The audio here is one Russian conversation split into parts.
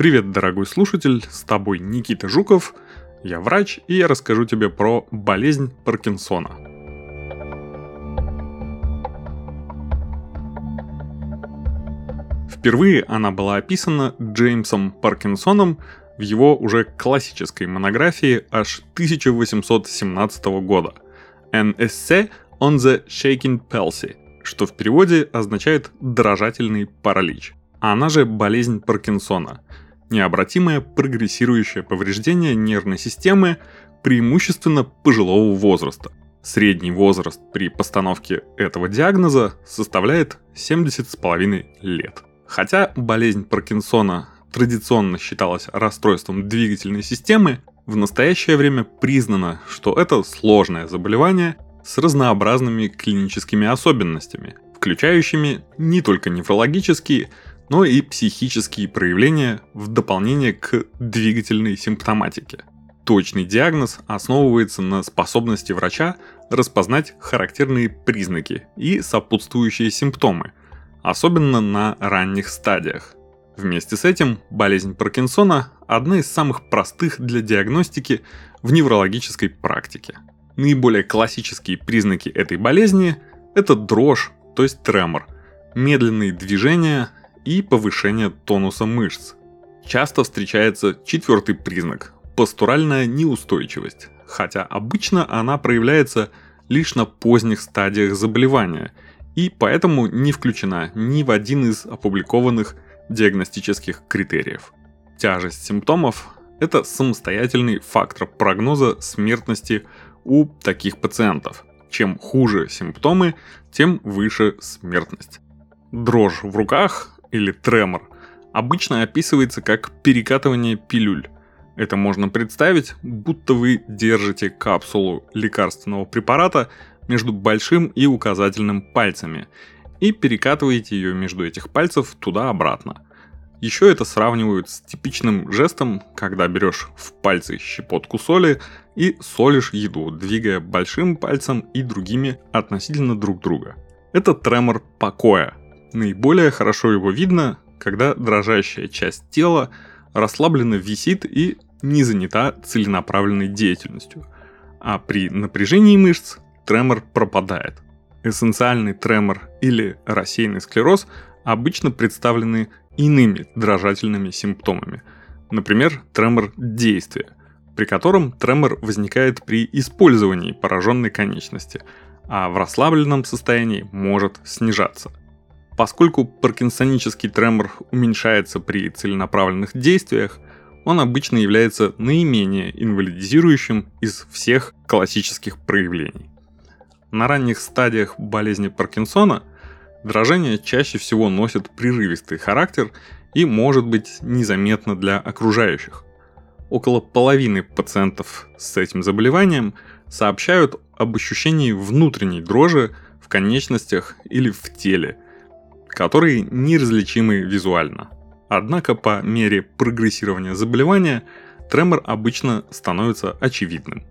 Привет, дорогой слушатель, с тобой Никита Жуков, я врач, и я расскажу тебе про болезнь Паркинсона. Впервые она была описана Джеймсом Паркинсоном в его уже классической монографии аж 1817 года. «An Essay on the Shaking Palsy», что в переводе означает «дрожательный паралич», она же болезнь Паркинсона – необратимое прогрессирующее повреждение нервной системы преимущественно пожилого возраста. Средний возраст при постановке этого диагноза составляет 70,5 лет. Хотя болезнь Паркинсона традиционно считалась расстройством двигательной системы, в настоящее время признано, что это сложное заболевание с разнообразными клиническими особенностями, включающими не только неврологические, но и психические проявления в дополнение к двигательной симптоматике. Точный диагноз основывается на способности врача распознать характерные признаки и сопутствующие симптомы, особенно на ранних стадиях. Вместе с этим болезнь Паркинсона – одна из самых простых для диагностики в неврологической практике. Наиболее классические признаки этой болезни – это дрожь, то есть тремор, медленные движения и повышение тонуса мышц. Часто встречается четвертый признак – постуральная неустойчивость, хотя обычно она проявляется лишь на поздних стадиях заболевания и поэтому не включена ни в один из опубликованных диагностических критериев. Тяжесть симптомов – это самостоятельный фактор прогноза смертности у таких пациентов. Чем хуже симптомы, тем выше смертность. Дрожь в руках или тремор обычно описывается как перекатывание пилюль. Это можно представить, будто вы держите капсулу лекарственного препарата между большим и указательным пальцами и перекатываете ее между этих пальцев туда-обратно. Еще это сравнивают с типичным жестом, когда берешь в пальцы щепотку соли и солишь еду, двигая большим пальцем и другими относительно друг друга. Это тремор покоя. Наиболее хорошо его видно, когда дрожащая часть тела расслабленно висит и не занята целенаправленной деятельностью. А при напряжении мышц тремор пропадает – эссенциальный тремор или рассеянный склероз обычно представлены иными дрожательными симптомами. Например, тремор действия, при котором тремор возникает при использовании пораженной конечности, а в расслабленном состоянии может снижаться. Поскольку паркинсонический тремор уменьшается при целенаправленных действиях, он обычно является наименее инвалидизирующим из всех классических проявлений. На ранних стадиях болезни Паркинсона дрожание чаще всего носит прерывистый характер и может быть незаметно для окружающих. Около половины пациентов с этим заболеванием сообщают об ощущении внутренней дрожи в конечностях или в теле, которые неразличимы визуально. Однако по мере прогрессирования заболевания тремор обычно становится очевидным.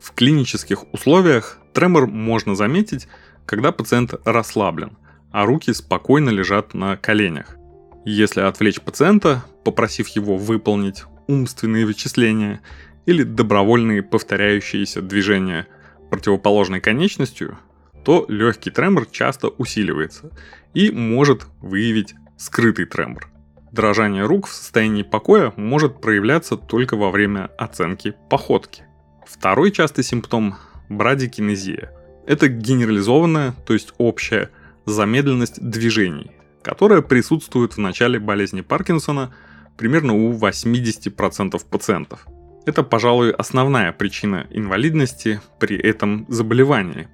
В клинических условиях тремор можно заметить, когда пациент расслаблен, а руки спокойно лежат на коленях. Если отвлечь пациента, попросив его выполнить умственные вычисления или добровольные повторяющиеся движения противоположной конечностью, то легкий тремор часто усиливается и может выявить скрытый тремор. Дрожание рук в состоянии покоя может проявляться только во время оценки походки. Второй частый симптом – брадикинезия. Это генерализованная, то есть общая, замедленность движений, которая присутствует в начале болезни Паркинсона примерно у 80% пациентов. Это, пожалуй, основная причина инвалидности при этом заболевании.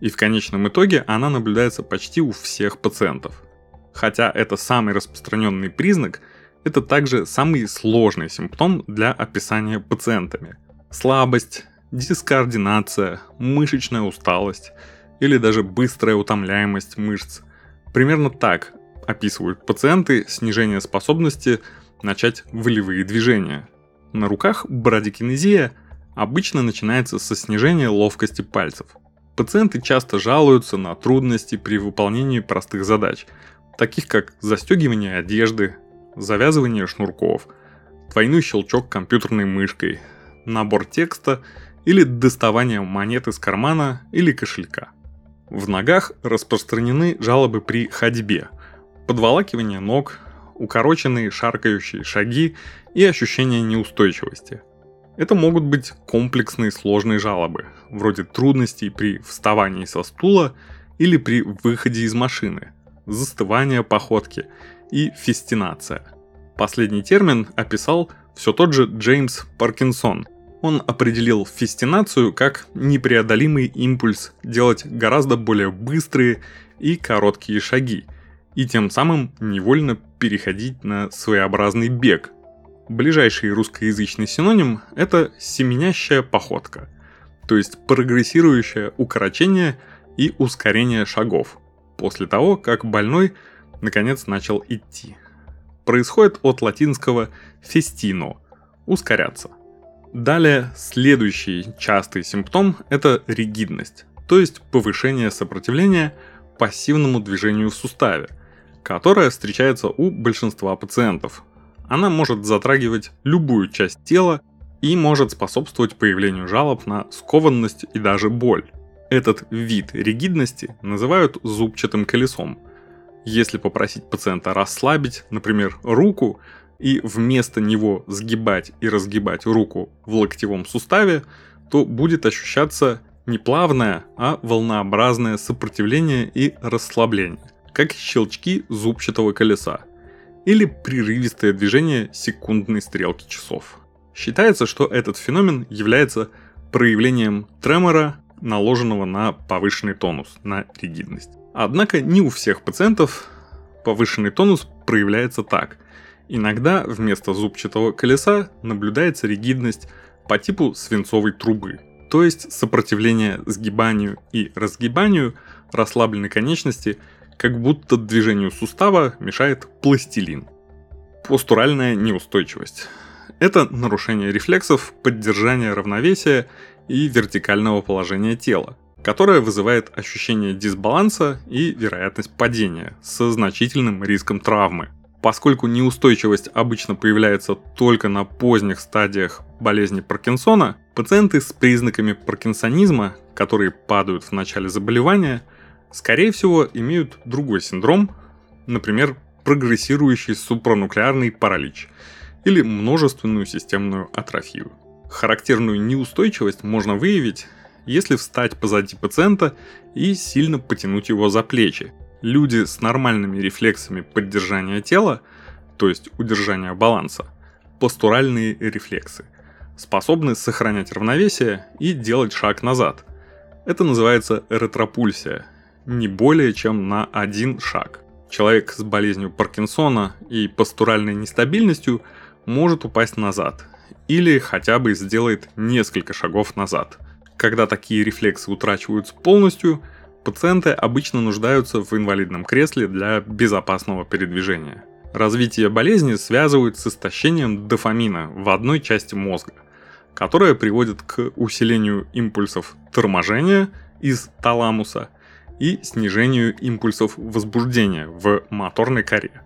И в конечном итоге она наблюдается почти у всех пациентов. Хотя это самый распространенный признак, это также самый сложный симптом для описания пациентами – Слабость, дискоординация, мышечная усталость или даже быстрая утомляемость мышц. Примерно так описывают пациенты снижение способности начать волевые движения. На руках брадикинезия обычно начинается со снижения ловкости пальцев. Пациенты часто жалуются на трудности при выполнении простых задач, таких как застегивание одежды, завязывание шнурков – двойной щелчок компьютерной мышкой, набор текста или доставание монет из кармана или кошелька. В ногах распространены жалобы при ходьбе, подволакивание ног, укороченные шаркающие шаги и ощущение неустойчивости. Это могут быть комплексные сложные жалобы, вроде трудностей при вставании со стула или при выходе из машины, застывание походки и фестинация. Последний термин описал все тот же Джеймс Паркинсон. Он определил фестинацию как непреодолимый импульс делать гораздо более быстрые и короткие шаги, и тем самым невольно переходить на своеобразный бег. Ближайший русскоязычный синоним – это семенящая походка, то есть прогрессирующее укорочение и ускорение шагов после того, как больной наконец начал идти. Происходит от латинского «festino» – ускоряться. Далее, следующий частый симптом – это ригидность, то есть повышение сопротивления пассивному движению в суставе, которое встречается у большинства пациентов. Она может затрагивать любую часть тела и может способствовать появлению жалоб на скованность и даже боль. Этот вид ригидности называют зубчатым колесом. Если попросить пациента расслабить, например, руку, и вместо него сгибать и разгибать руку в локтевом суставе, то будет ощущаться не плавное, а волнообразное сопротивление и расслабление, как щелчки зубчатого колеса или прерывистое движение секундной стрелки часов. Считается, что этот феномен является проявлением тремора, наложенного на повышенный тонус, на ригидность. Однако не у всех пациентов повышенный тонус проявляется так – Иногда вместо зубчатого колеса наблюдается ригидность по типу свинцовой трубы, то есть сопротивление сгибанию и разгибанию расслабленной конечности, как будто движению сустава мешает пластилин. Постуральная неустойчивость. Это нарушение рефлексов, поддержания равновесия и вертикального положения тела, которое вызывает ощущение дисбаланса и вероятность падения со значительным риском травмы – Поскольку неустойчивость обычно появляется только на поздних стадиях болезни Паркинсона, пациенты с признаками паркинсонизма, которые падают в начале заболевания, скорее всего имеют другой синдром, например, прогрессирующий супрануклеарный паралич или множественную системную атрофию. Характерную неустойчивость можно выявить, если встать позади пациента и сильно потянуть его за плечи, люди с нормальными рефлексами поддержания тела, то есть удержания баланса, постуральные рефлексы, способны сохранять равновесие и делать шаг назад. Это называется ретропульсия, не более чем на один шаг. Человек с болезнью Паркинсона и постуральной нестабильностью может упасть назад или хотя бы сделает несколько шагов назад. Когда такие рефлексы утрачиваются полностью – Пациенты обычно нуждаются в инвалидном кресле для безопасного передвижения. Развитие болезни связывают с истощением дофамина в одной части мозга, которое приводит к усилению импульсов торможения из таламуса и снижению импульсов возбуждения в моторной коре,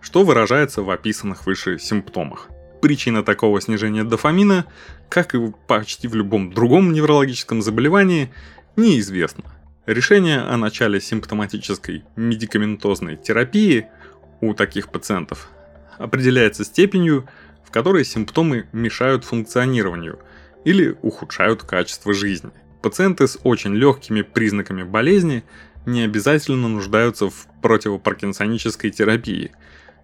что выражается в описанных выше симптомах. Причина такого снижения дофамина, как и почти в любом другом неврологическом заболевании, неизвестна. Решение о начале симптоматической медикаментозной терапии у таких пациентов определяется степенью, в которой симптомы мешают функционированию или ухудшают качество жизни. Пациенты с очень легкими признаками болезни не обязательно нуждаются в противопаркинсонической терапии,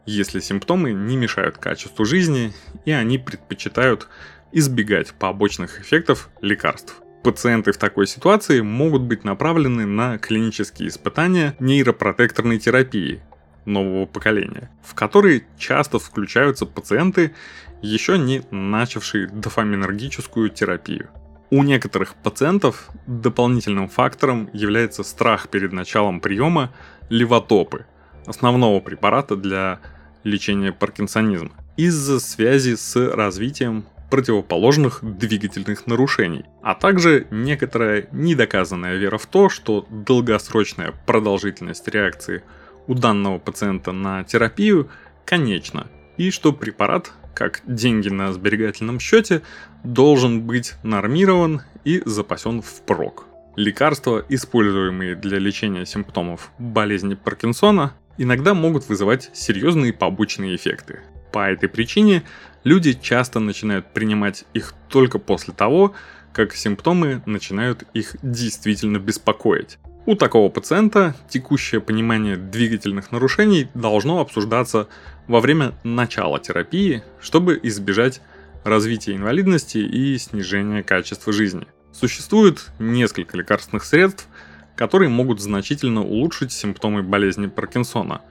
если симптомы не мешают качеству жизни и они предпочитают избегать побочных эффектов лекарств. Пациенты в такой ситуации могут быть направлены на клинические испытания нейропротекторной терапии нового поколения, в которые часто включаются пациенты, еще не начавшие дофаминергическую терапию. У некоторых пациентов дополнительным фактором является страх перед началом приема левотопы, основного препарата для лечения паркинсонизма, из-за связи с развитием противоположных двигательных нарушений, а также некоторая недоказанная вера в то, что долгосрочная продолжительность реакции у данного пациента на терапию конечна, и что препарат как деньги на сберегательном счете, должен быть нормирован и запасен впрок. Лекарства, используемые для лечения симптомов болезни Паркинсона, иногда могут вызывать серьезные побочные эффекты. По этой причине люди часто начинают принимать их только после того, как симптомы начинают их действительно беспокоить. У такого пациента текущее понимание двигательных нарушений должно обсуждаться во время начала терапии, чтобы избежать развития инвалидности и снижения качества жизни. Существует несколько лекарственных средств, которые могут значительно улучшить симптомы болезни Паркинсона,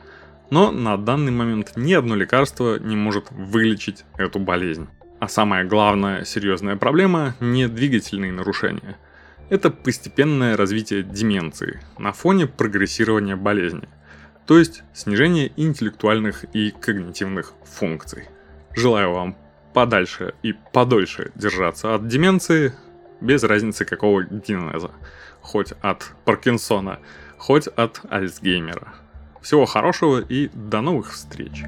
но на данный момент ни одно лекарство не может вылечить эту болезнь. А самая главная серьезная проблема – не двигательные нарушения – это постепенное развитие деменции на фоне прогрессирования болезни, то есть снижение интеллектуальных и когнитивных функций. Желаю вам подальше и подольше держаться от деменции, без разницы какого генеза, хоть от Паркинсона, хоть от Альцгеймера. Всего хорошего и до новых встреч!